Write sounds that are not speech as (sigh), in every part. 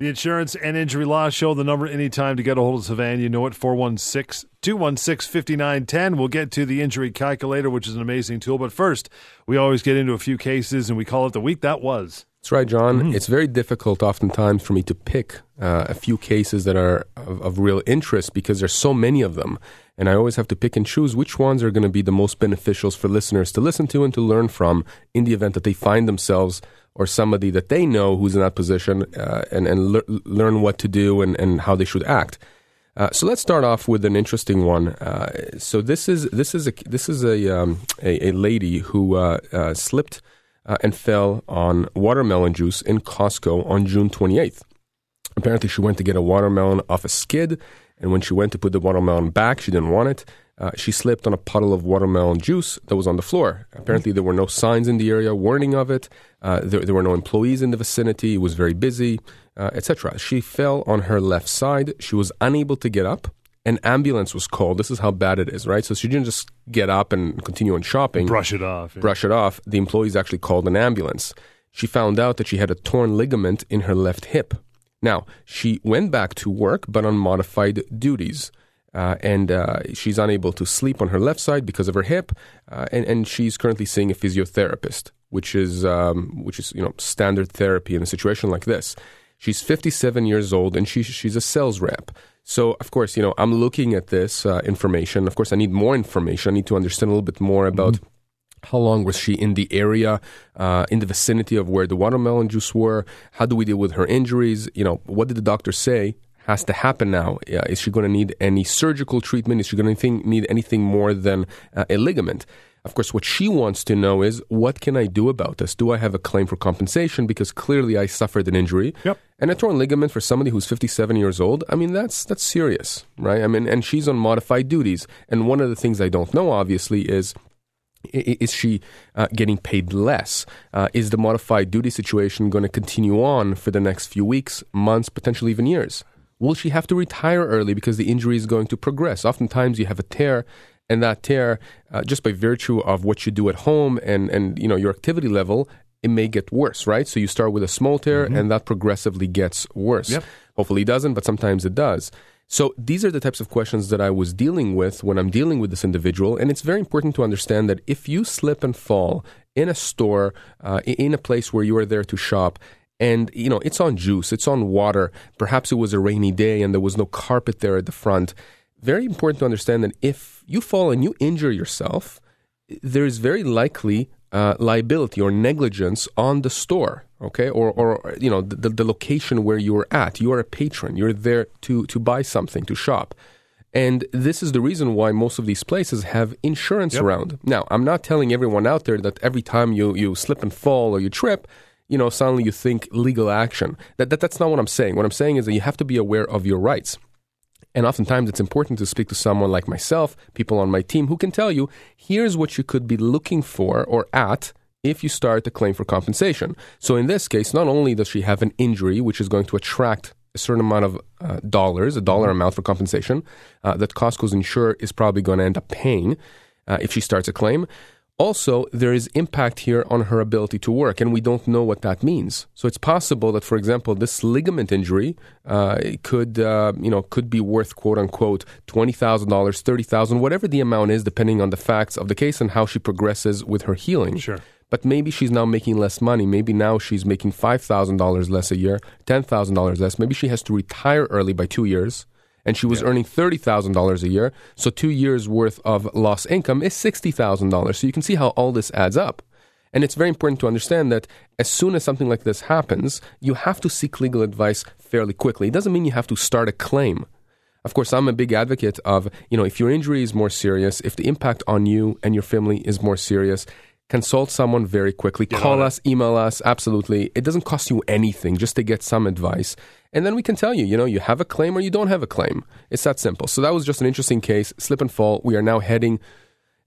The Insurance and Injury Law Show, the number anytime to get a hold of Savannah. You know it, 416 216 5910. We'll get to the injury calculator, which is an amazing tool. But first, we always get into a few cases and we call it the week that was. That's right, John. Mm-hmm. It's very difficult oftentimes for me to pick uh, a few cases that are of, of, real interest because there's so many of them. And I always have to pick and choose which ones are going to be the most beneficial for listeners to listen to and to learn from in the event that they find themselves or somebody that they know who's in that position uh, and, and le- learn what to do and, and how they should act. Uh, so let's start off with an interesting one. Uh, so this is this is a this is a um, a, a, lady who uh, uh, slipped uh, and fell on watermelon juice in Costco on June 28th. Apparently, she went to get a watermelon off a skid, and when she went to put the watermelon back, she didn't want it. Uh, she slipped on a puddle of watermelon juice that was on the floor. Apparently, there were no signs in the area warning of it. Uh, there, there, were no employees in the vicinity. It was very busy, uh, etc. She fell on her left side. She was unable to get up. An ambulance was called. This is how bad it is, right? So she didn't just get up and continue on shopping. Brush it off. Yeah. Brush it off. The employees actually called an ambulance. She found out that she had a torn ligament in her left hip. Now, she went back to work, but on modified duties. Uh, and uh, she's unable to sleep on her left side because of her hip, uh, and, and she's currently seeing a physiotherapist, which is um, which is you know standard therapy in a situation like this. She's 57 years old and she, she's a sales rep. So of course, you know, I'm looking at this uh, information. Of course, I need more information. I need to understand a little bit more about. Mm-hmm how long was she in the area, uh, in the vicinity of where the watermelon juice were? How do we deal with her injuries? You know, what did the doctor say? Has to happen now? Uh, is she going to need any surgical treatment? Is she going to need anything more than uh, a ligament? Of course, what she wants to know is what can I do about this? Do I have a claim for compensation? Because clearly I suffered an injury. Yep. And a torn ligament for somebody who's 57 years old, I mean, that's, that's serious, right? I mean, and she's on modified duties. And one of the things I don't know, obviously, is is she uh, getting paid less? Uh, is the modified duty situation going to continue on for the next few weeks, months, potentially even years? Will she have to retire early because the injury is going to progress? Oftentimes, you have a tear, and that tear, uh, just by virtue of what you do at home and and you know your activity level, it may get worse, right? So you start with a small tear, mm-hmm. and that progressively gets worse. Yep. Hopefully, it doesn't, but sometimes it does. So these are the types of questions that I was dealing with when I'm dealing with this individual, and it's very important to understand that if you slip and fall in a store, uh, in a place where you are there to shop, and you know it's on juice it's on water. Perhaps it was a rainy day and there was no carpet there at the front. Very important to understand that if you fall and you injure yourself there is very likely uh, liability or negligence on the store okay? Or, or you know the, the location where you're at. You are a patron. You're there to to buy something to shop. And this is the reason why most of these places have insurance yep. around. Now, I'm not telling everyone out there that every time you, you slip and fall or you trip, you know, suddenly you think legal action. That, that, that's not what I'm saying. What I'm saying is that you have to be aware of your rights. And oftentimes it's important to speak to someone like myself, people on my team who can tell you, here's what you could be looking for or at if you start a claim for compensation. So in this case, not only does she have an injury, which is going to attract a certain amount of uh, dollars, a dollar amount for compensation, uh, that Costco's insurer is probably going to end up paying uh, if she starts a claim. Also, there is impact here on her ability to work, and we don't know what that means. So it's possible that, for example, this ligament injury uh, could, uh, you know, could be worth quote unquote twenty thousand dollars, thirty thousand, whatever the amount is, depending on the facts of the case and how she progresses with her healing. Sure. But maybe she's now making less money. Maybe now she's making five thousand dollars less a year, ten thousand dollars less. Maybe she has to retire early by two years and she was yeah. earning $30,000 a year. So two years worth of lost income is $60,000. So you can see how all this adds up. And it's very important to understand that as soon as something like this happens, you have to seek legal advice fairly quickly. It doesn't mean you have to start a claim. Of course, I'm a big advocate of, you know, if your injury is more serious, if the impact on you and your family is more serious, consult someone very quickly. Get Call us, email us. Absolutely. It doesn't cost you anything just to get some advice. And then we can tell you, you know, you have a claim or you don't have a claim. It's that simple. So that was just an interesting case. Slip and fall. We are now heading,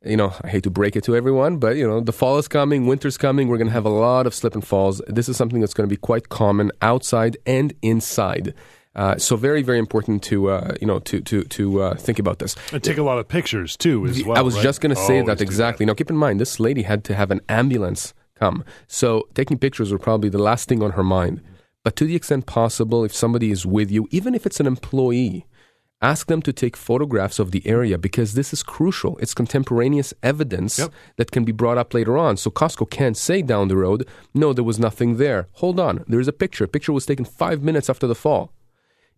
you know, I hate to break it to everyone, but, you know, the fall is coming, winter's coming. We're going to have a lot of slip and falls. This is something that's going to be quite common outside and inside. Uh, so very, very important to uh, you know to to to uh, think about this. And take a lot of pictures too, as well. I was right? just going to say that exactly. That. Now, keep in mind, this lady had to have an ambulance come, so taking pictures were probably the last thing on her mind. But to the extent possible, if somebody is with you, even if it's an employee, ask them to take photographs of the area because this is crucial. It's contemporaneous evidence Yep. that can be brought up later on. So Costco can't say down the road, no, there was nothing there. Hold on, there's a picture. Picture was taken five minutes after the fall.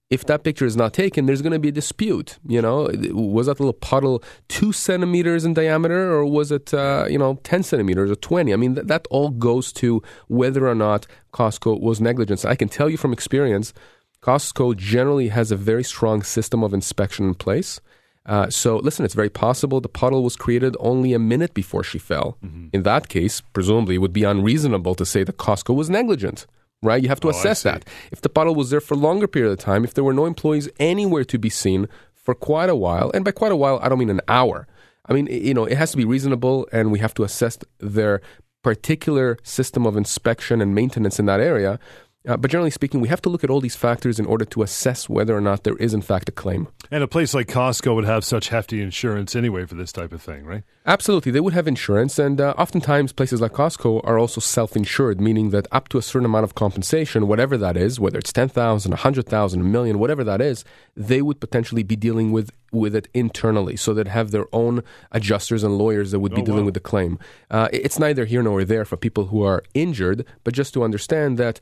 If that picture is not taken, there's going to be a dispute. You know, was that little puddle two centimeters in diameter, or was it, uh, you know, ten centimeters or twenty? I mean, th- that all goes to whether or not Costco was negligent. I can tell you from experience, Costco generally has a very strong system of inspection in place. Uh, so, listen, it's very possible the puddle was created only a minute before she fell. In that case, presumably, it would be unreasonable to say that Costco was negligent, right? You have to Oh, assess that. If the puddle was there for a longer period of time, if there were no employees anywhere to be seen for quite a while, and by quite a while, I don't mean an hour. I mean, you know, it has to be reasonable, and we have to assess their particular system of inspection and maintenance in that area. Uh, but generally speaking, we have to look at all these factors in order to assess whether or not there is, in fact, a claim. And a place like Costco would have such hefty insurance anyway for this type of thing, right? Absolutely, they would have insurance, and uh, oftentimes places like Costco are also self-insured, meaning that up to a certain amount of compensation, whatever that is, whether it's ten thousand, a hundred thousand, a million, whatever that is, they would potentially be dealing with with it internally, so they'd have their own adjusters and lawyers that would be Oh, dealing wow. with the claim. Uh, it's neither here nor there for people who are injured, but just to understand that.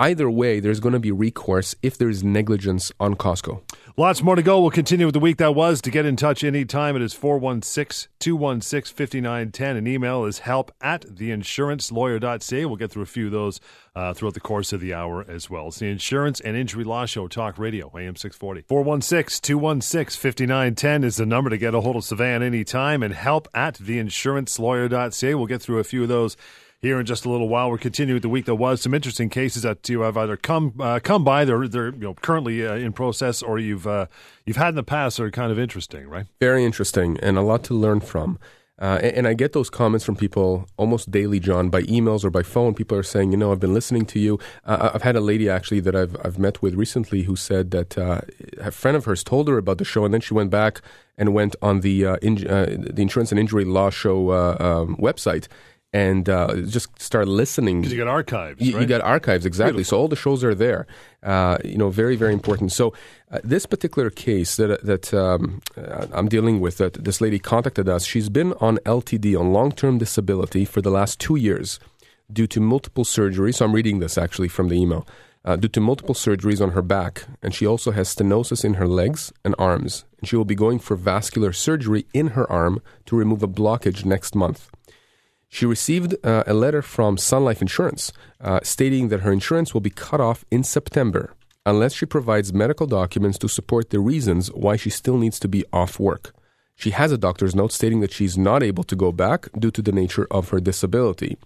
Either way, there's going to be recourse if there's negligence on Costco. Lots more to go. We'll continue with the week that was. To get in touch anytime, it is 416 216 5910. An email is help at theinsurancelawyer.ca. We'll get through a few of those uh, throughout the course of the hour as well. It's the Insurance and Injury Law Show, Talk Radio, AM 640. 416 216 5910 is the number to get a hold of Savan anytime, and help at theinsurancelawyer.ca. We'll get through a few of those here in just a little while. We're continuing with the week that was. Some interesting cases that you have either come uh, come by, they're they're you know currently uh, in process, or you've uh, you've had in the past. are kind of interesting, right? Very interesting and a lot to learn from. Uh, and, and I get those comments from people almost daily, John, by emails or by phone. People are saying, you know, I've been listening to you. Uh, I've had a lady actually that I've I've met with recently who said that uh, a friend of hers told her about the show, and then she went back and went on the uh, in, uh, the Insurance and Injury Law Show uh, um, website and uh, just start listening. Because you got archives, You, right? you got archives exactly. So all the shows are there. Uh, you know, very very important. So uh, this particular case that that um, uh, I'm dealing with, that this lady contacted us. She's been on LTD on long term disability for the last two years due to multiple surgeries. So I'm reading this actually from the email. Uh, due to multiple surgeries on her back, and she also has stenosis in her legs and arms, and she will be going for vascular surgery in her arm to remove a blockage next month. She received uh, a letter from Sun Life Insurance uh, stating that her insurance will be cut off in September unless she provides medical documents to support the reasons why she still needs to be off work. She has a doctor's note stating that she's not able to go back due to the nature of her disability.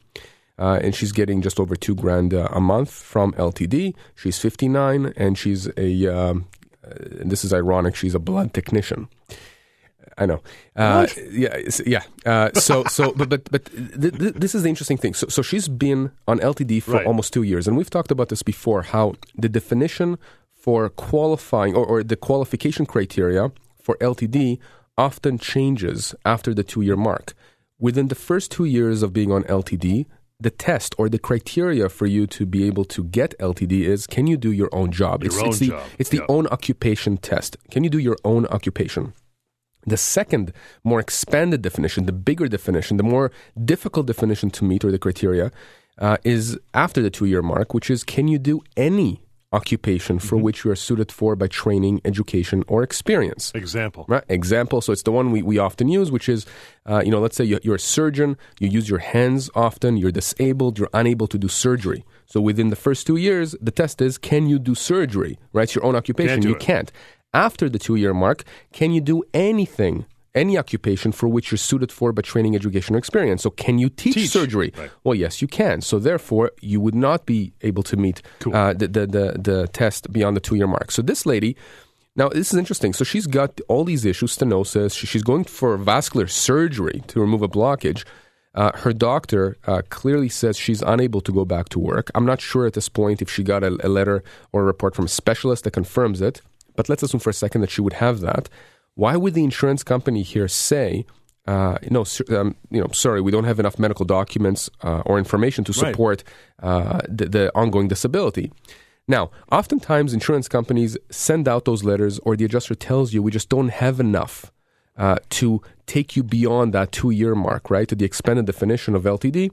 Uh, and she's getting just over two grand uh, a month from LTD. She's 59 and she's a, um, uh, this is ironic, she's a blood technician. I know. Uh, yeah, yeah. Uh, so, so, but, but, but th- th- this is the interesting thing. So, so she's been on LTD for Right. almost two years, and we've talked about this before. How the definition for qualifying or, or the qualification criteria for LTD often changes after the two-year mark. Within the first two years of being on LTD, the test or the criteria for you to be able to get LTD is can you do your own job? Your it's, own it's the, job, It's the yeah. own occupation test. Can you do your own occupation? The second, more expanded definition, the bigger definition, the more difficult definition to meet or the criteria uh, is after the two year mark, which is can you do any occupation for which you are suited for by training, education, or experience? Example. Right. Example. So it's the one we, we often use, which is, uh, you know, let's say you're, you're a surgeon, you use your hands often, you're disabled, you're unable to do surgery. So within the first two years, the test is can you do surgery? Right. It's your own occupation. Can't you it. can't. After the two year mark, can you do anything? Any occupation for which you're suited for by training, education, or experience. So, can you teach, Teach. surgery? Right. Well, yes, you can. So, therefore, you would not be able to meet Cool. uh, the, the, the, the test beyond the two year mark. So, this lady, now this is interesting. So, she's got all these issues stenosis, she- she's going for vascular surgery to remove a blockage. Uh, her doctor uh, clearly says she's unable to go back to work. I'm not sure at this point if she got a, a letter or a report from a specialist that confirms it, but let's assume for a second that she would have that. Why would the insurance company here say uh, no, um, you know, sorry, we don't have enough medical documents uh, or information to support uh, the, the ongoing disability. Now, oftentimes insurance companies send out those letters, or the adjuster tells you we just don't have enough uh, to take you beyond that two year mark, right, to the expanded definition of LTD,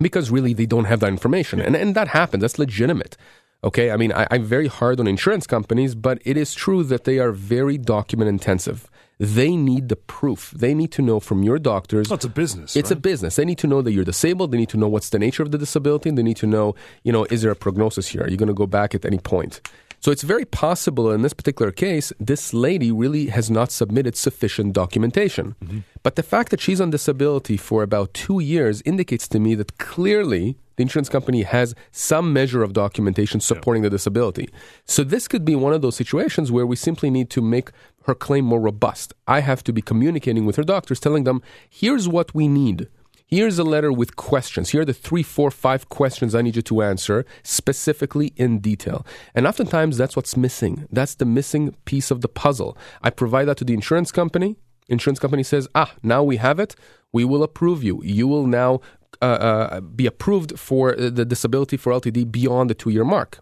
because really they don't have that information. And, and that happens, that's legitimate. Okay, I mean, I, I'm very hard on insurance companies, but it is true that they are very document intensive. They need the proof. They need to know from your doctors. Well, it's a business. It's right? a business. They need to know that you're disabled. They need to know what's the nature of the disability. They need to know, you know, is there a prognosis here? Are you going to go back at any point? So it's very possible in this particular case, this lady really has not submitted sufficient documentation. Mm-hmm. But the fact that she's on disability for about two years indicates to me that clearly the insurance company has some measure of documentation supporting yeah. the disability. So this could be one of those situations where we simply need to make her claim more robust. I have to be communicating with her doctors, telling them, here's what we need. Here's a letter with questions. Here are the three, four, five questions I need you to answer specifically in detail. And oftentimes that's what's missing. That's the missing piece of the puzzle. I provide that to the insurance company. Insurance company says, ah, now we have it. We will approve you. You will now uh, uh, be approved for the disability for LTD beyond the two year mark.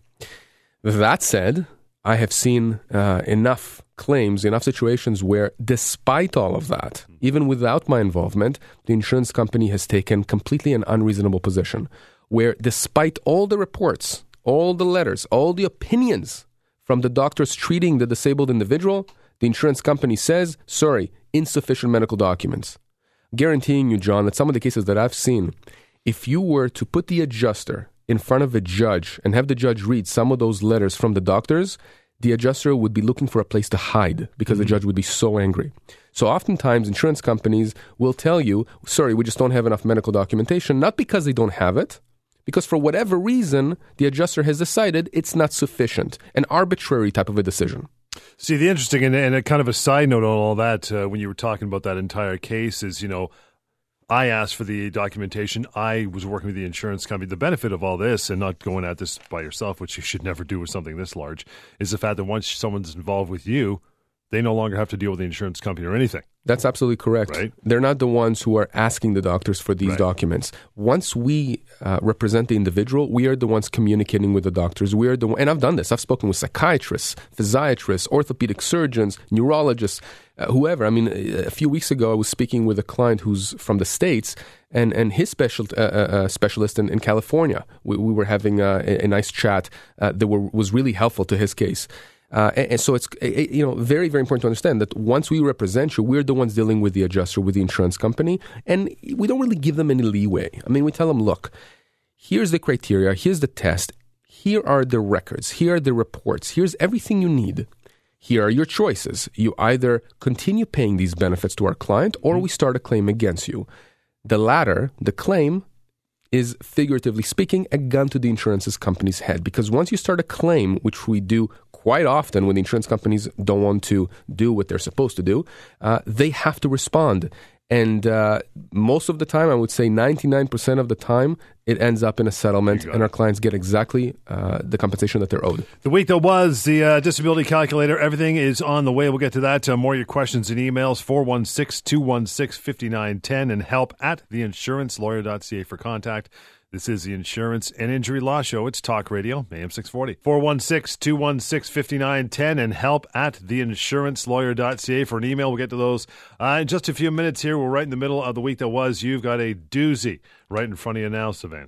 That said, I have seen uh, enough claims, enough situations where, despite all of that, even without my involvement, the insurance company has taken completely an unreasonable position. Where, despite all the reports, all the letters, all the opinions from the doctors treating the disabled individual, the insurance company says, sorry, insufficient medical documents. Guaranteeing you, John, that some of the cases that I've seen, if you were to put the adjuster in front of a judge and have the judge read some of those letters from the doctors, the adjuster would be looking for a place to hide because mm-hmm. the judge would be so angry. So oftentimes insurance companies will tell you, sorry, we just don't have enough medical documentation, not because they don't have it, because for whatever reason, the adjuster has decided it's not sufficient, an arbitrary type of a decision. See, the interesting and, and kind of a side note on all that, uh, when you were talking about that entire case, is, you know, I asked for the documentation. I was working with the insurance company. The benefit of all this and not going at this by yourself, which you should never do with something this large, is the fact that once someone's involved with you, they no longer have to deal with the insurance company or anything. That's absolutely correct. Right? They're not the ones who are asking the doctors for these right. documents. Once we uh, represent the individual, we are the ones communicating with the doctors. We are the and I've done this. I've spoken with psychiatrists, physiatrists, orthopedic surgeons, neurologists, uh, whoever. I mean, a few weeks ago, I was speaking with a client who's from the states, and and his special uh, uh, uh specialist in, in California. We, we were having a, a nice chat that were, was really helpful to his case. Uh, and, and, so it's you know very very important to understand that once we represent you, we're the ones dealing with the adjuster, with the insurance company, and we don't really give them any leeway. I mean, we tell them, look, here's the criteria, here's the test, here are the records, here are the reports, here's everything you need. Here are your choices. You either continue paying these benefits to our client, or we start a claim against you. The latter, the claim, is figuratively speaking a gun to the insurance company's head because once you start a claim, which we do quite often when the insurance companies don't want to do what they're supposed to do, uh, they have to respond. And uh, most of the time, I would say 99% of the time, it ends up in a settlement, and our clients get exactly uh, the compensation that they're owed. The week that was, the uh, disability calculator, everything is on the way. We'll get to that. Uh, more of your questions and emails 416 216 5910 and help at theinsurancelawyer.ca for contact. This is the Insurance and Injury Law Show. It's Talk Radio, AM 640. 416 216 5910 and help at theinsurancelawyer.ca for an email. We'll get to those uh, in just a few minutes here. We're right in the middle of the week that was. You've got a doozy right in front of you now, Sivan.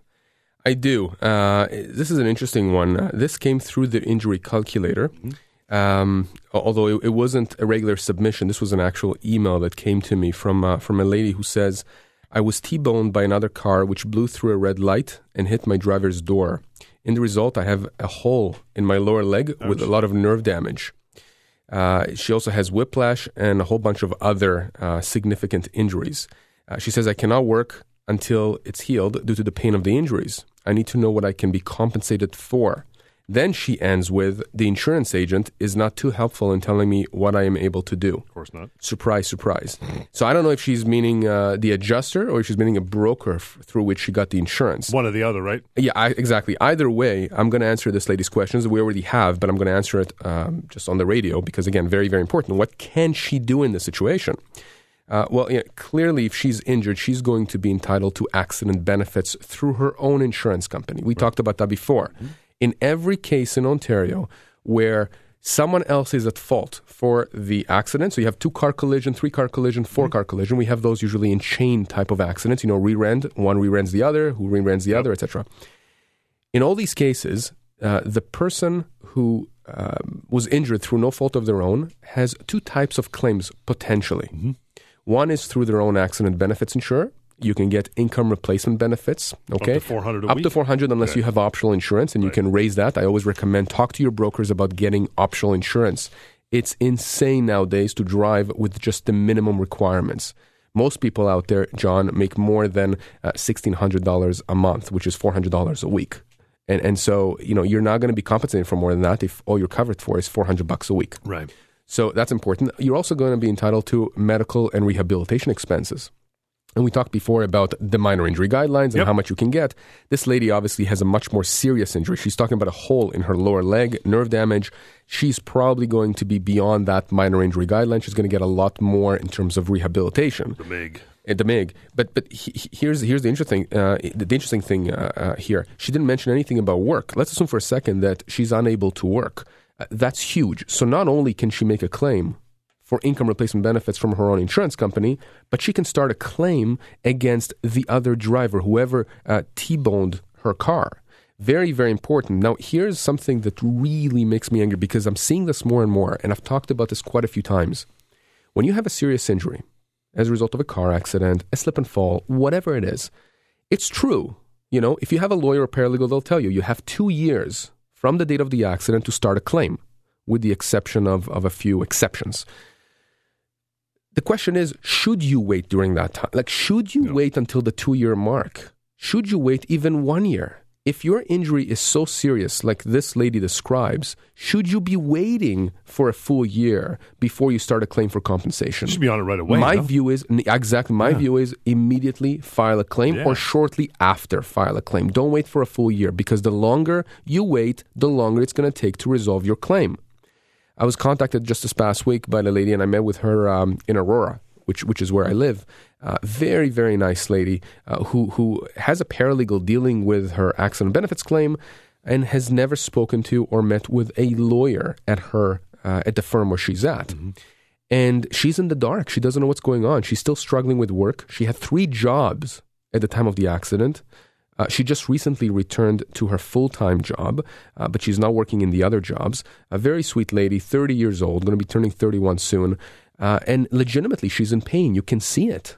I do. Uh, this is an interesting one. Uh, this came through the injury calculator. Mm-hmm. Um, although it, it, wasn't a regular submission, this was an actual email that came to me from uh, from a lady who says, I was T boned by another car which blew through a red light and hit my driver's door. In the result, I have a hole in my lower leg with a lot of nerve damage. Uh, she also has whiplash and a whole bunch of other uh, significant injuries. Uh, she says, I cannot work until it's healed due to the pain of the injuries. I need to know what I can be compensated for. Then she ends with the insurance agent is not too helpful in telling me what I am able to do. Of course not. Surprise, surprise. so I don't know if she's meaning uh, the adjuster or if she's meaning a broker f- through which she got the insurance. One or the other, right? Yeah, I, exactly. Either way, I'm going to answer this lady's questions. That we already have, but I'm going to answer it um, just on the radio because, again, very, very important. What can she do in this situation? Uh, well, yeah, clearly, if she's injured, she's going to be entitled to accident benefits through her own insurance company. We talked about that before. Mm-hmm. In every case in Ontario where someone else is at fault for the accident. So you have two car collision, three car collision, 4 mm-hmm. car collision. We have those usually in chain type of accidents. You know, rear-end, one rear-ends the other, who rear-ends the yep. other, etc. In all these cases, uh, the person who uh, was injured through no fault of their own has two types of claims potentially. Mm-hmm. One is through their own accident benefits insurer, you can get income replacement benefits. Okay, up to 400 up to 400 unless okay. you have optional insurance, and right. you can raise that. I always recommend talk to your brokers about getting optional insurance. It's insane nowadays to drive with just the minimum requirements. Most people out there, John, make more than uh, $1,600 a month, which is $400 a week. And, and so, you know, you're not going to be compensated for more than that if all you're covered for is 400 bucks a week. Right. So that's important. You're also going to be entitled to medical and rehabilitation expenses. And we talked before about the minor injury guidelines and yep. how much you can get. This lady obviously has a much more serious injury. She's talking about a hole in her lower leg, nerve damage. She's probably going to be beyond that minor injury guideline. She's going to get a lot more in terms of rehabilitation. The MIG. Uh, the MIG. But but he, here's here's the interesting uh, the, the, interesting thing uh, uh, here. She didn't mention anything about work. Let's assume for a second that she's unable to work. Uh, that's huge. So not only can she make a claim for income replacement benefits from her own insurance company, but she can start a claim against the other driver, whoever uh, T boned her car. Very, very important. Now, here's something that really makes me angry because I'm seeing this more and more, and I've talked about this quite a few times. When you have a serious injury as a result of a car accident, a slip and fall, whatever it is, it's true. You know, if you have a lawyer or paralegal, they'll tell you you have two years from the date of the accident to start a claim, with the exception of, of a few exceptions the question is should you wait during that time? Like, should you no. wait until the two year mark? Should you wait even one year? If your injury is so serious, like this lady describes, should you be waiting for a full year before you start a claim for compensation? You should be on it right away. My view is exactly. My yeah. view is immediately file a claim yeah. or shortly after file a claim. Don't wait for a full year because the longer you wait, the longer it's going to take to resolve your claim. I was contacted just this past week by a lady, and I met with her um, in Aurora, which which is where I live. Uh, very very nice lady uh, who who has a paralegal dealing with her accident benefits claim, and has never spoken to or met with a lawyer at her uh, at the firm where she's at. Mm-hmm. And she's in the dark. She doesn't know what's going on. She's still struggling with work. She had three jobs at the time of the accident. Uh, she just recently returned to her full time job, uh, but she's not working in the other jobs. A very sweet lady, 30 years old, going to be turning 31 soon. Uh, and legitimately, she's in pain. You can see it.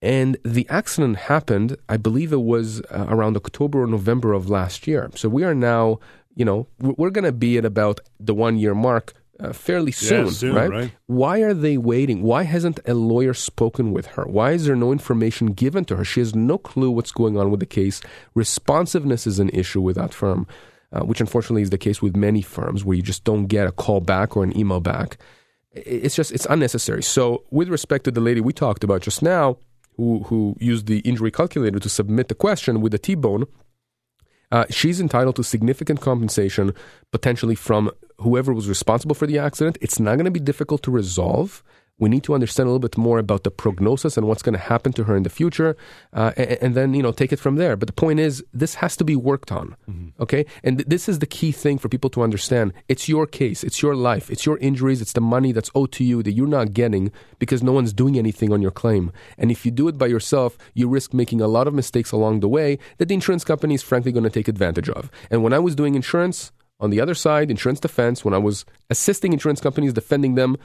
And the accident happened, I believe it was uh, around October or November of last year. So we are now, you know, we're going to be at about the one year mark uh, fairly soon, yeah, soon right? right? Why are they waiting? Why hasn't a lawyer spoken with her? Why is there no information given to her? She has no clue what's going on with the case. Responsiveness is an issue with that firm, uh, which unfortunately is the case with many firms where you just don't get a call back or an email back. It's just it's unnecessary. So, with respect to the lady we talked about just now, who who used the injury calculator to submit the question with the T-bone. Uh, she's entitled to significant compensation, potentially from whoever was responsible for the accident. It's not going to be difficult to resolve. We need to understand a little bit more about the prognosis and what's going to happen to her in the future, uh, and, and, then you know take it from there. But the point is, this has to be worked on, mm-hmm. okay? And th- this is the key thing for people to understand. It's your case, it's your life, it's your injuries, it's the money that's owed to you that you're not getting because no one's doing anything on your claim. And if you do it by yourself, you risk making a lot of mistakes along the way that the insurance company is frankly going to take advantage of. And when I was doing insurance, on the other side, insurance defense, when I was assisting insurance companies defending them,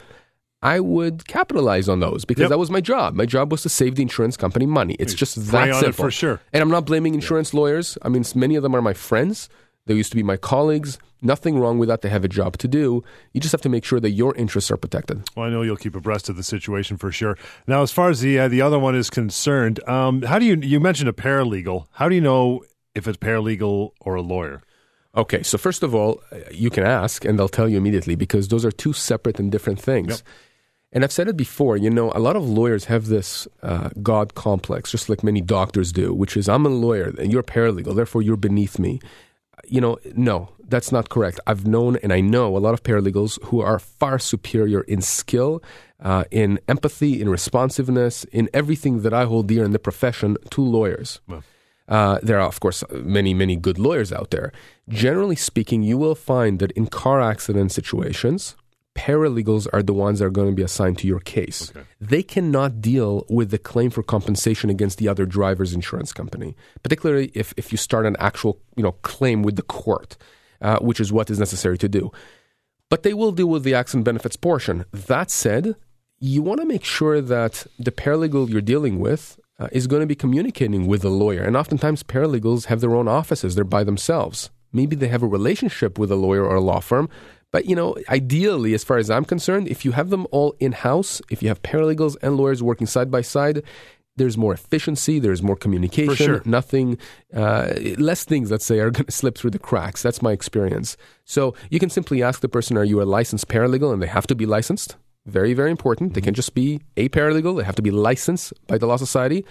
I would capitalize on those because yep. that was my job. My job was to save the insurance company money. It's just that simple. for sure. And I'm not blaming insurance yeah. lawyers. I mean, many of them are my friends. They used to be my colleagues. Nothing wrong with that. They have a job to do. You just have to make sure that your interests are protected. Well, I know you'll keep abreast of the situation for sure. Now, as far as the uh, the other one is concerned, um, how do you you mentioned a paralegal? How do you know if it's paralegal or a lawyer? Okay, so first of all, you can ask and they'll tell you immediately because those are two separate and different things. Yep. And I've said it before, you know, a lot of lawyers have this uh, God complex, just like many doctors do, which is I'm a lawyer and you're paralegal, therefore you're beneath me. you know, no, that's not correct. I've known and I know a lot of paralegals who are far superior in skill, uh, in empathy, in responsiveness, in everything that I hold dear in the profession to lawyers. Well. Uh, there are, of course, many, many good lawyers out there. Generally speaking, you will find that in car accident situations, paralegals are the ones that are going to be assigned to your case. Okay. They cannot deal with the claim for compensation against the other driver's insurance company, particularly if, if you start an actual you know, claim with the court, uh, which is what is necessary to do. But they will deal with the accident benefits portion. That said, you want to make sure that the paralegal you're dealing with uh, is going to be communicating with a lawyer. And oftentimes, paralegals have their own offices, they're by themselves. Maybe they have a relationship with a lawyer or a law firm. But, you know, ideally, as far as I'm concerned, if you have them all in house, if you have paralegals and lawyers working side by side, there's more efficiency, there's more communication, sure. nothing, uh, less things, let's say, are going (laughs) to slip through the cracks. That's my experience. So you can simply ask the person, Are you a licensed paralegal? And they have to be licensed. Very, very important. They can just be a paralegal, they have to be licensed by the Law Society.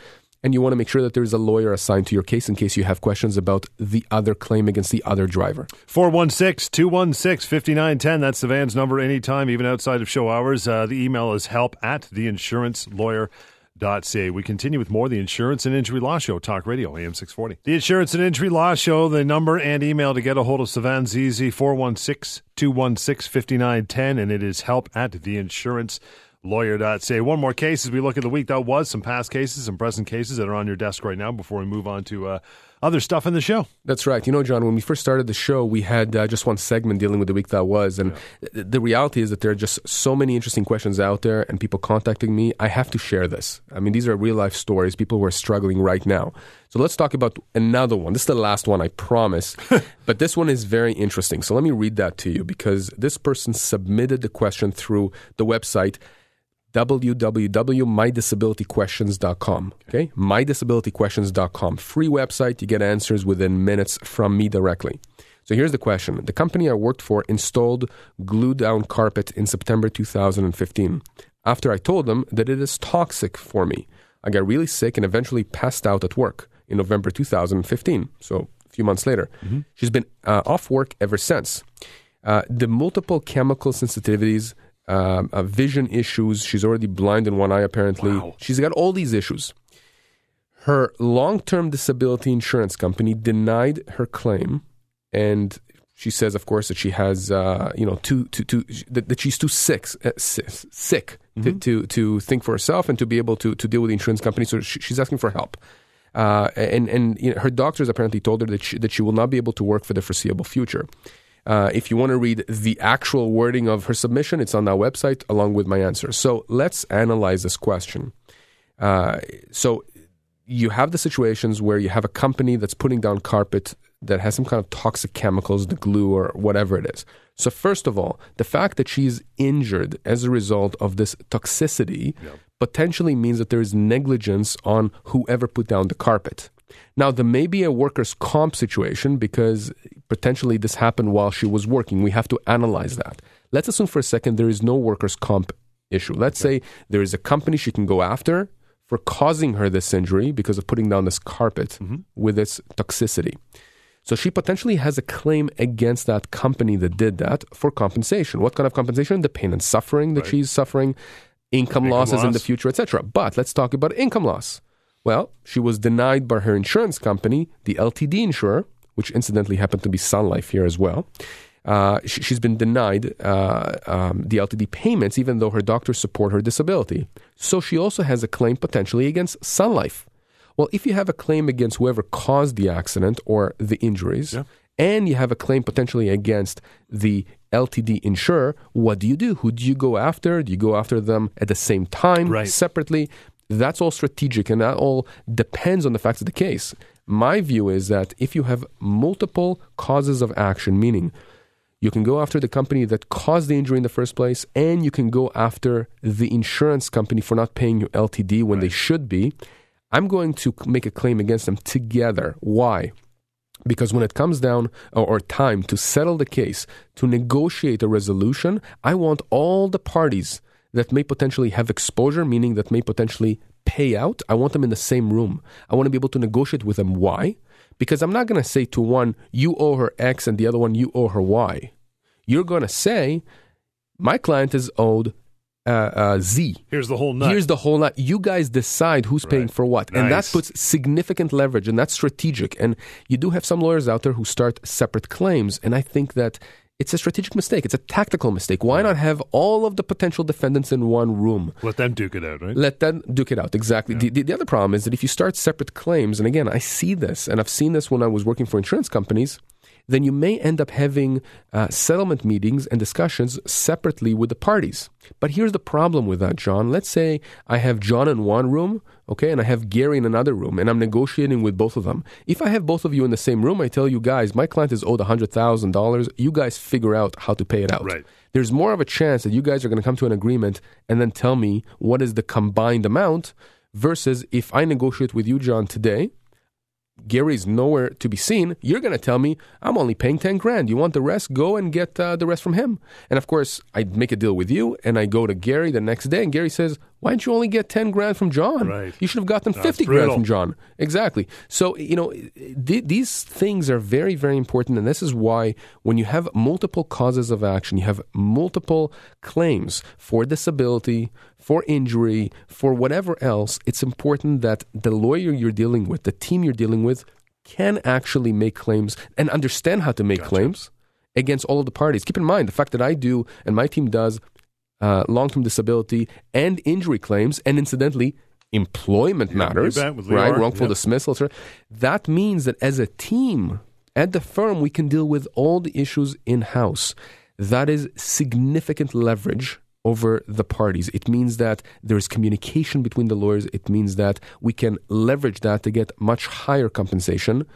And you want to make sure that there is a lawyer assigned to your case in case you have questions about the other claim against the other driver. 416 216 5910. That's the van's number anytime, even outside of show hours. Uh, the email is help at theinsurancelawyer.ca. We continue with more the Insurance and Injury Law Show, Talk Radio, AM 640. The Insurance and Injury Law Show, the number and email to get a hold of Savan Zizi, 416 216 5910, and it is help at the insurance. theinsurancelawyer.ca. One more case as we look at the week that was, some past cases, some present cases that are on your desk right now before we move on to uh, other stuff in the show. That's right. You know, John, when we first started the show, we had uh, just one segment dealing with the week that was. And th- the reality is that there are just so many interesting questions out there and people contacting me. I have to share this. I mean, these are real life stories, people who are struggling right now. So let's talk about another one. This is the last one, I promise. (laughs) but this one is very interesting. So let me read that to you because this person submitted the question through the website www.mydisabilityquestions.com. Okay, mydisabilityquestions.com. Free website. You get answers within minutes from me directly. So here's the question: The company I worked for installed glue down carpet in September 2015. After I told them that it is toxic for me, I got really sick and eventually passed out at work in November 2015. So a few months later, she's been uh, off work ever since. Uh, the multiple chemical sensitivities um, uh, vision issues. She's already blind in one eye, apparently. Wow. She's got all these issues. Her long term disability insurance company denied her claim. And she says, of course, that she has, uh, you know, too, too, too, that, that she's too sick, uh, si- sick to, to, to think for herself and to be able to, to deal with the insurance company. So she, she's asking for help. Uh, and and you know, her doctors apparently told her that she, that she will not be able to work for the foreseeable future. Uh, if you want to read the actual wording of her submission, it's on our website along with my answer. So let's analyze this question. Uh, so you have the situations where you have a company that's putting down carpet that has some kind of toxic chemicals, the glue or whatever it is. So first of all, the fact that she's injured as a result of this toxicity potentially means that there is negligence on whoever put down the carpet. Now, there may be a workers' comp situation because potentially this happened while she was working. We have to analyze that. Let's assume for a second there is no workers' comp issue. Let's say there is a company she can go after for causing her this injury because of putting down this carpet mm-hmm. with its toxicity. So she potentially has a claim against that company that did that for compensation. What kind of compensation? The pain and suffering that she's suffering, income, Income losses in the future, etc. But let's talk about income loss. Well, she was denied by her insurance company, the LTD insurer, which incidentally happened to be Sun Life here as well. Uh, she, she's been denied uh, um, the LTD payments, even though her doctors support her disability. So she also has a claim potentially against Sun Life. Well, if you have a claim against whoever caused the accident or the injuries, Yeah. and you have a claim potentially against the LTD insurer, what do you do? Who do you go after? Do you go after them at the same time, Right. separately? That's all strategic, and that all depends on the facts of the case. My view is that if you have multiple causes of action, meaning you can go after the company that caused the injury in the first place, and you can go after the insurance company for not paying you LTD when they should be. I'm going to make a claim against them together. Why? Because when it comes down or, or time to settle the case, to negotiate a resolution, I want all the parties that may potentially have exposure, meaning that may potentially pay out, I want them in the same room. I want to be able to negotiate with them. Why? Because I'm not going to say to one, you owe her X, and the other one, you owe her Y. You're going to say, my client is owed uh, uh, Z. Here's the whole nut. Here's the whole nut. You guys decide who's paying for what. And that puts significant leverage, and that's strategic. And you do have some lawyers out there who start separate claims. And I think that it's a strategic mistake. It's a tactical mistake. Why not have all of the potential defendants in one room? Let them duke it out, right? Let them duke it out. Exactly. The, the, the other problem is that if you start separate claims, and again, I see this, and I've seen this when I was working for insurance companies, then you may end up having uh, settlement meetings and discussions separately with the parties. But here's the problem with that, John. Let's say I have John in one room, okay, and I have Gary in another room, and I'm negotiating with both of them. If I have both of you in the same room, I tell you guys, my client is owed $100,000. You guys figure out how to pay it out Right. there's more of a chance that you guys are going to come to an agreement and then tell me what is the combined amount versus if I negotiate with you, John, today. Gary's nowhere to be seen. You're going to tell me I'm only paying 10 grand. You want the rest? Go and get uh, the rest from him. And of course, I make a deal with you and I go to Gary the next day and Gary says, Why didn't you only get 10 grand from John? Right. You should have gotten That's 50 grand from John. Exactly. So, you know, th- these things are very, very important. And this is why when you have multiple causes of action, you have multiple claims for disability, for injury, for whatever else, it's important that the lawyer you're dealing with, the team you're dealing with, can actually make claims and understand how to make claims against all of the parties. Keep in mind the fact that I do and my team does uh, long term disability and injury claims, and incidentally, employment Yeah, matters, you bet, with right? Wrongful yep. dismissal. That means that as a team at the firm, we can deal with all the issues in house. That is significant leverage over the parties. It means that there is communication between the lawyers. It means that we can leverage that to get much higher compensation,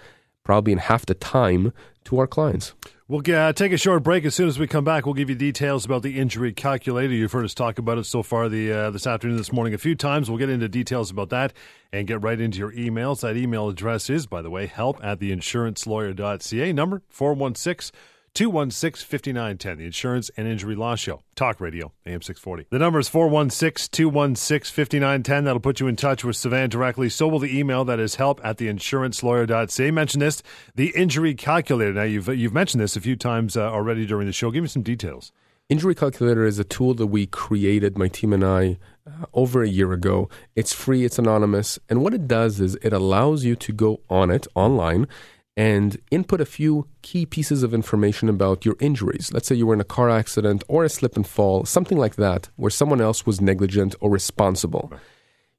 probably in half the time, to our clients. We'll uh, take a short break. As soon as we come back, we'll give you details about the injury calculator. You've heard us talk about it so far the uh, this afternoon, this morning, a few times. We'll get into details about that and get right into your emails. That email address is, by the way, help at theinsurancelawyer.ca. Number 416 216 5910. The Insurance and Injury Law Show. Talk Radio, AM 640. The number is 416 216 5910. That'll put you in touch with Savan directly. So will the email that is help at theinsurancelawyer.ca. Mention this, the injury calculator. Now, you've, you've mentioned this a few times uh, already during the show. Give me some details. Injury Calculator is a tool that we created, my team and I, uh, over a year ago. It's free, it's anonymous, and what it does is it allows you to go on it online and input a few key pieces of information about your injuries. Let's say you were in a car accident or a slip and fall, something like that, where someone else was negligent or responsible.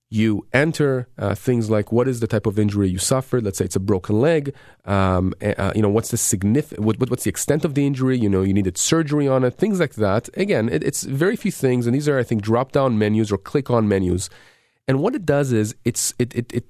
You enter uh, things like what is the type of injury you suffered. Let's say it's a broken leg. Um, uh, you know what's the significant, what, what- what's the extent of the injury? You know you needed surgery on it, things like that. Again, it, it's very few things, and these are I think drop down menus or click on menus. And what it does is it's it it, it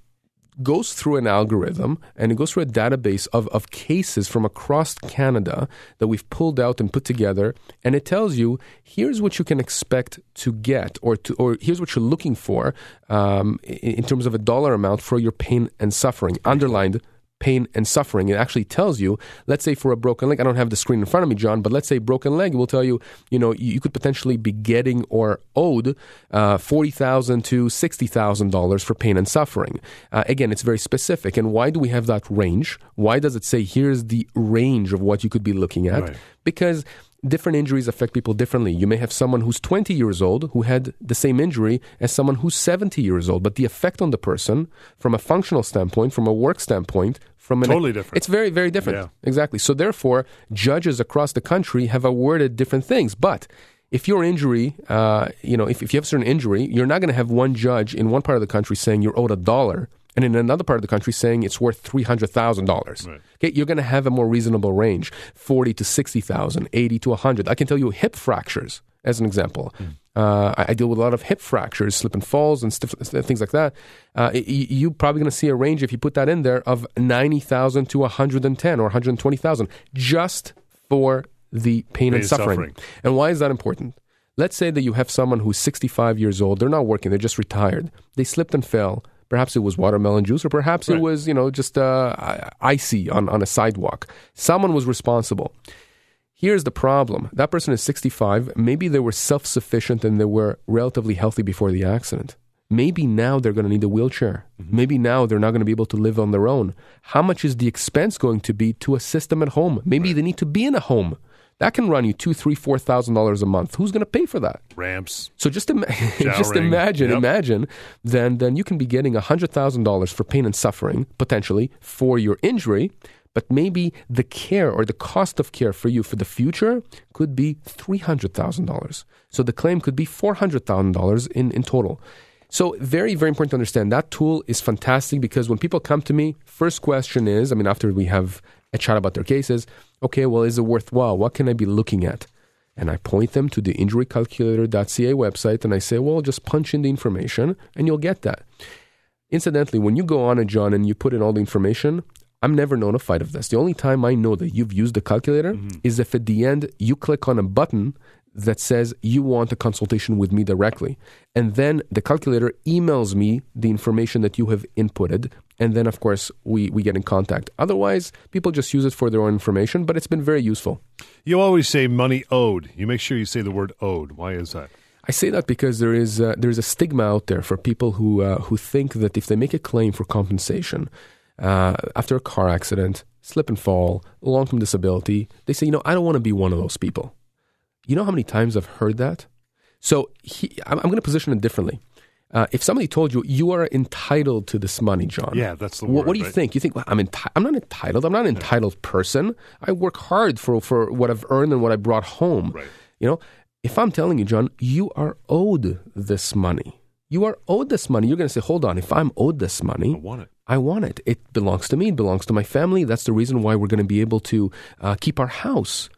goes through an algorithm and it goes through a database of, of cases from across Canada that we've pulled out and put together. And it tells you here's what you can expect to get, or, to, or here's what you're looking for um, in, in terms of a dollar amount for your pain and suffering. Underlined pain and suffering. It actually tells you, let's say for a broken leg, I don't have the screen in front of me, John, but let's say broken leg will tell you, you know, you, could potentially be getting or owed uh, 40,000 to $60,000 for pain and suffering. Uh, again, it's very specific. And why do we have that range? Why does it say here's the range of what you could be looking at? Right. Because different injuries affect people differently. You may have someone who's 20 years old who had the same injury as someone who's 70 years old, but the effect on the person from a functional standpoint, from a work standpoint, from an Totally different. It's very, very different. Yeah. Exactly. So therefore, judges across the country have awarded different things. But if your injury, uh, you know, if, if you have a certain injury, you're not going to have one judge in one part of the country saying you're owed a dollar, and in another part of the country saying it's worth three hundred thousand dollars. Right. Okay, you're going to have a more reasonable range, forty to sixty thousand, eighty to hundred. I can tell you hip fractures as an example. Uh, I, I deal with a lot of hip fractures, slip and falls, and stiff, things like that. Uh, you're probably going to see a range if you put that in there of ninety thousand to one hundred and ten or one hundred twenty thousand, just for the pain, and and suffering. suffering. And why is that important? Let's say that you have someone who's 65 years old. They're not working. They're just retired. They slipped and fell. Perhaps it was watermelon juice, or perhaps Right. it was, you know, just uh, icy on, on a sidewalk. Someone was responsible. Here's the problem that person is 65. Maybe they were self sufficient and they were relatively healthy before the accident. Maybe now they're going to need a wheelchair. Mm-hmm. Maybe now they're not going to be able to live on their own. How much is the expense going to be to assist them at home? Maybe they need to be in a home. That can run you two, three, four thousand dollars a month. Who's going to pay for that? Ramps. So just (laughs) just imagine, Yep. imagine, then then you can be getting hundred thousand dollars for pain and suffering potentially for your injury, but maybe the care or the cost of care for you for the future could be three hundred thousand dollars. So the claim could be four hundred thousand dollars in in total. So very very important to understand that tool is fantastic because when people come to me, first question is, I mean, after we have a chat about their cases, okay, well, is it worthwhile? What can I be looking at? and I point them to the injurycalculator.ca website and I say, well, just punch in the information and you'll get that. Incidentally, when you go on it, John, and you put in all the information, I'm never notified of this. The only time I know that you've used the calculator is if at the end you click on a button that says you want a consultation with me directly. And then the calculator emails me the information that you have inputted. And then, of course, we, we get in contact. Otherwise, people just use it for their own information, but it's been very useful. You always say money owed. You make sure you say the word owed. Why is that? I say that because there is uh, there is a stigma out there for people who uh, who think that if they make a claim for compensation uh, after a car accident, slip and fall, long term disability, they say, you know, I don't want to be one of those people. You know how many times I've heard that? So he, I'm, I'm going to position it differently. Uh, if somebody told you you are entitled to this money, John, Yeah, that's the what, word. what do you right? think? You think well, I'm enti- I'm not entitled. I'm not an entitled person. I work hard for for what I've earned and what I brought home. Right. You know, if I'm telling you, John, you are owed this money. You are owed this money. You're going to say, hold on. If I'm owed this money, I want it. I want it. It belongs to me. It belongs to my family. That's the reason why we're going to be able to uh, keep our house.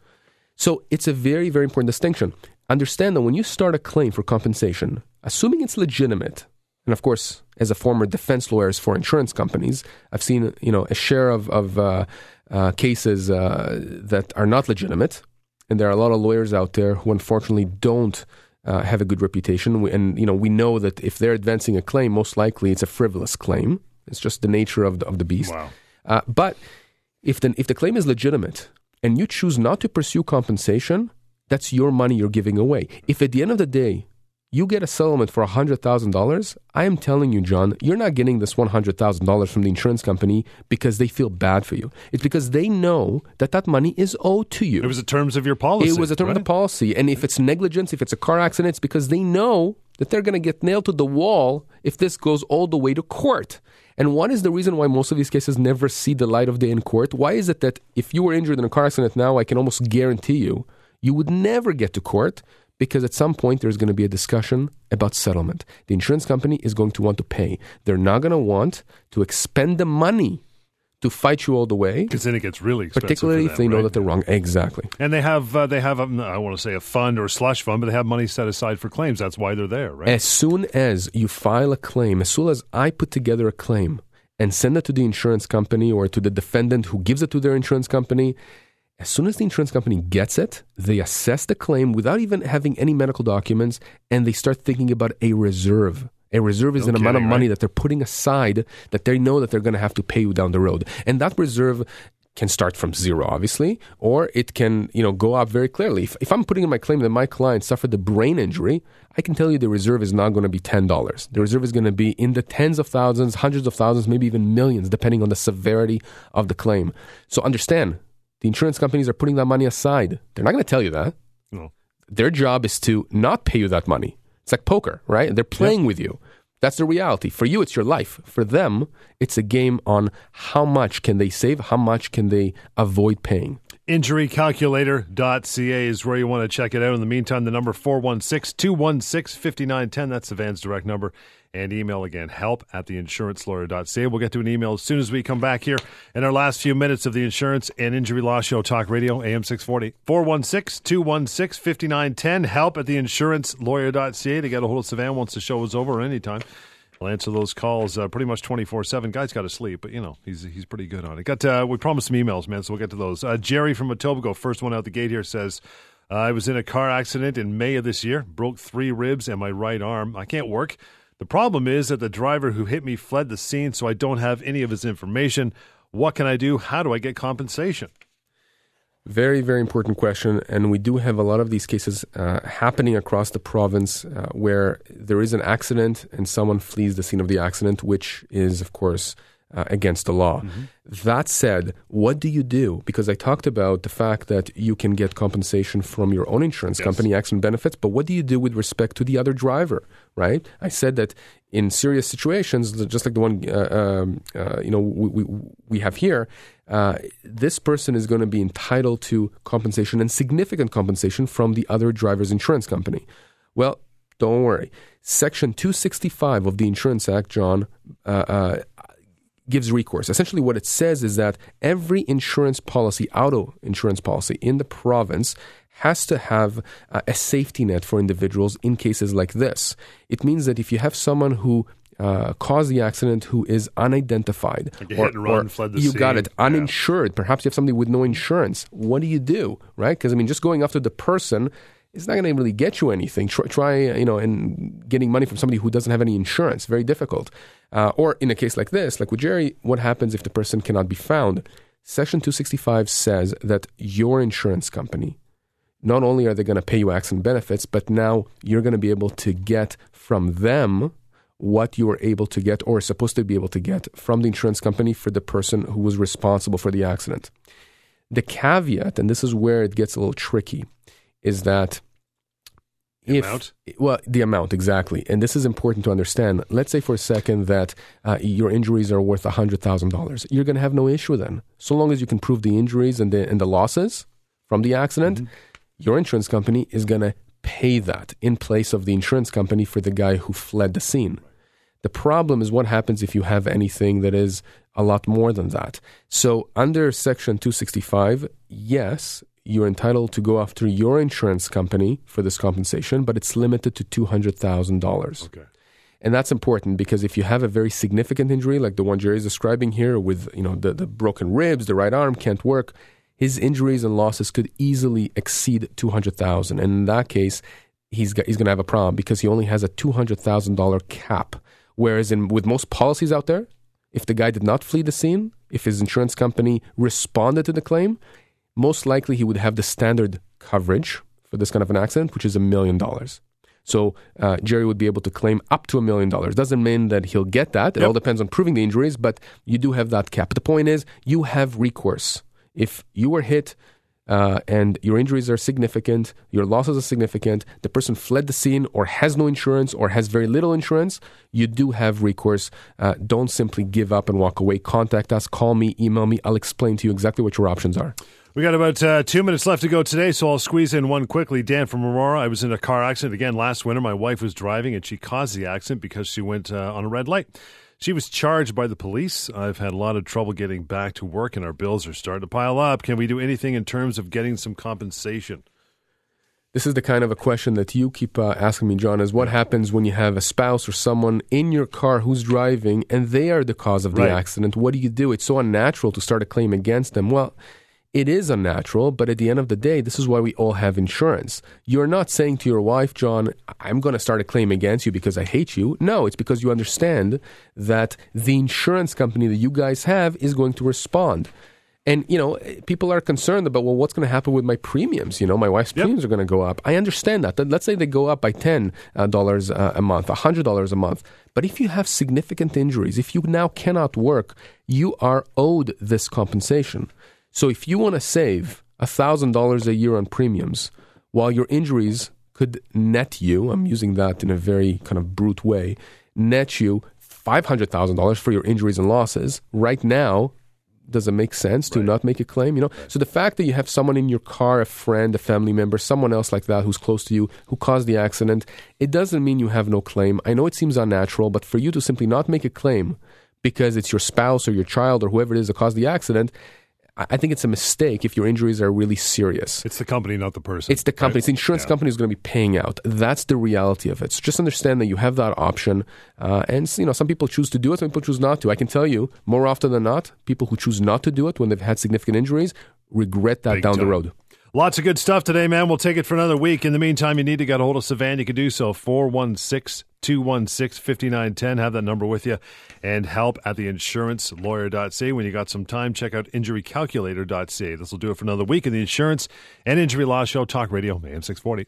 So it's a very, very important distinction. Understand that when you start a claim for compensation, assuming it's legitimate, and of course, as a former defense lawyer for insurance companies, I've seen you know a share of of uh, uh, cases uh, that are not legitimate, and there are a lot of lawyers out there who unfortunately don't uh, have a good reputation. And you know we know that if they're advancing a claim, most likely it's a frivolous claim. It's just the nature of the, of the beast. Wow. Uh, but if the, if the claim is legitimate and you choose not to pursue compensation, that's your money you're giving away. If at the end of the day you get a settlement for $100,000, I am telling you, John, you're not getting this $100,000 from the insurance company because they feel bad for you. It's because they know that that money is owed to you. It was the terms of your policy. It was a term of the policy. And if it's negligence, if it's a car accident, it's because they know that they're going to get nailed to the wall if this goes all the way to court. And what is the reason why most of these cases never see the light of day in court? Why is it that if you were injured in a car accident now, I can almost guarantee you, you would never get to court because at some point there's going to be a discussion about settlement. The insurance company is going to want to pay. They're not going to want to expend the money to fight you all the way, Because then it gets really expensive. particularly for if them, they know that they're wrong. Exactly. And they have uh, they have um, I want to say a fund or a slush fund, but they have money set aside for claims. That's why they're there, right? As soon as you file a claim, as soon as I put together a claim and send it to the insurance company or to the defendant who gives it to their insurance company, as soon as the insurance company gets it, they assess the claim without even having any medical documents and they start thinking about a reserve. A reserve is No an amount of money right? that they're putting aside that they know that they're going to have to pay you down the road. And that reserve can start from zero, obviously, or it can, you know, go up very clearly. If, if I'm putting in my claim that my client suffered a brain injury, I can tell you the reserve is not going to be ten dollars. The reserve is going to be in the tens of thousands, hundreds of thousands, maybe even millions, depending on the severity of the claim. So understand, the insurance companies are putting that money aside. They're not going to tell you that. No. Their job is to not pay you that money. It's like poker, right? They're playing with you. That's the reality. For you, it's your life. For them, it's a game on how much can they save, how much can they avoid paying. Injurycalculator.ca is where you want to check it out. In the meantime, the number 416 216 5910. That's Sivan's direct number. And email again, help at theinsurancelawyer.ca. We'll get to an email as soon as we come back here in our last few minutes of the Insurance and Injury Law Show Talk Radio, AM 640. 416 216 5910. Help at theinsurancelawyer.ca to get a hold of Sivan once the show is over or anytime. I'll answer those calls uh, pretty much 24 7. Guy's got to sleep, but you know, he's he's pretty good on it. Got uh, We promised some emails, man, so we'll get to those. Uh, Jerry from Etobicoke, first one out the gate here, says, uh, I was in a car accident in May of this year, broke three ribs and my right arm. I can't work. The problem is that the driver who hit me fled the scene, so I don't have any of his information. What can I do? How do I get compensation? Very, very important question. And we do have a lot of these cases uh, happening across the province uh, where there is an accident and someone flees the scene of the accident, which is, of course, uh, against the law. Mm-hmm. That said, what do you do? Because I talked about the fact that you can get compensation from your own insurance yes. company, accident benefits, but what do you do with respect to the other driver, right? I said that in serious situations, just like the one uh, um, uh, you know we, we, we have here, uh, this person is going to be entitled to compensation and significant compensation from the other driver's insurance company. Well, don't worry. Section 265 of the Insurance Act, John, uh, uh, gives recourse. Essentially, what it says is that every insurance policy, auto insurance policy in the province, has to have uh, a safety net for individuals in cases like this. It means that if you have someone who uh, caused the accident who is unidentified, like or, run, or you scene. got it, uninsured. Yeah. Perhaps you have somebody with no insurance. What do you do, right? Because I mean, just going after the person is not going to really get you anything. Try, try, you know, and getting money from somebody who doesn't have any insurance. Very difficult. Uh, or in a case like this, like with Jerry, what happens if the person cannot be found? Section 265 says that your insurance company, not only are they going to pay you accident benefits, but now you're going to be able to get from them what you were able to get or supposed to be able to get from the insurance company for the person who was responsible for the accident. The caveat, and this is where it gets a little tricky, is that the if amount? well the amount exactly. And this is important to understand. Let's say for a second that uh, your injuries are worth $100000 you're going to have no issue then. So long as you can prove the injuries and the, and the losses from the accident mm-hmm. your insurance company is going to pay that in place of the insurance company for the guy who fled the scene. The problem is what happens if you have anything that is a lot more than that. So under section 265 yes you're entitled to go after your insurance company for this compensation, but it's limited to $200,000. Okay. And that's important because if you have a very significant injury, like the one Jerry is describing here, with you know the, the broken ribs, the right arm can't work, his injuries and losses could easily exceed two hundred thousand. And in that case, he's got, he's going to have a problem because he only has a two hundred thousand dollar cap. Whereas in with most policies out there, if the guy did not flee the scene, if his insurance company responded to the claim, most likely he would have the standard coverage for this kind of an accident, which is a million dollars. So uh, Jerry would be able to claim up to a million dollars. Doesn't mean that he'll get that. It yep. all depends on proving the injuries, but you do have that cap. But the point is, you have recourse. If you were hit uh, and your injuries are significant, your losses are significant, the person fled the scene or has no insurance or has very little insurance, you do have recourse. Uh, don't simply give up and walk away. Contact us, call me, email me. I'll explain to you exactly what your options are. We got about uh, two minutes left to go today, so I'll squeeze in one quickly. Dan from Aurora. I was in a car accident again last winter. My wife was driving, and she caused the accident because she went uh, on a red light. She was charged by the police. I've had a lot of trouble getting back to work, and our bills are starting to pile up. Can we do anything in terms of getting some compensation? This is the kind of a question that you keep uh, asking me, John. Is what happens when you have a spouse or someone in your car who's driving and they are the cause of the right. accident? What do you do? It's so unnatural to start a claim against them. Well, it is unnatural, but at the end of the day, this is why we all have insurance. You're not saying to your wife, John, I'm going to start a claim against you because I hate you. No, it's because you understand that the insurance company that you guys have is going to respond. And, you know, people are concerned about, well, what's going to happen with my premiums? You know, my wife's yep. premiums are going to go up. I understand that. Let's say they go up by $10 uh, uh, a month, $100 a month. But if you have significant injuries, if you now cannot work, you are owed this compensation. So if you want to save $1,000 a year on premiums while your injuries could net you, I'm using that in a very kind of brute way, net you $500,000 for your injuries and losses, right now, does it make sense to right. not make a claim? You know, right. so the fact that you have someone in your car, a friend, a family member, someone else like that who's close to you who caused the accident, it doesn't mean you have no claim. I know it seems unnatural, but for you to simply not make a claim because it's your spouse or your child or whoever it is that caused the accident, I think it's a mistake if your injuries are really serious. It's the company, not the person. It's the company. Right? It's the insurance yeah. company is going to be paying out. That's the reality of it. So just understand that you have that option. Uh, and you know, some people choose to do it, some people choose not to. I can tell you, more often than not, people who choose not to do it when they've had significant injuries regret that Big down time. the road. Lots of good stuff today, man. We'll take it for another week. In the meantime, you need to get a hold of Sivan. You can do so 416 216 5910. Have that number with you. And help at the insurancelawyer.ca. When you got some time, check out injurycalculator.ca. This will do it for another week in the Insurance and Injury Law Show, Talk Radio, AM 640.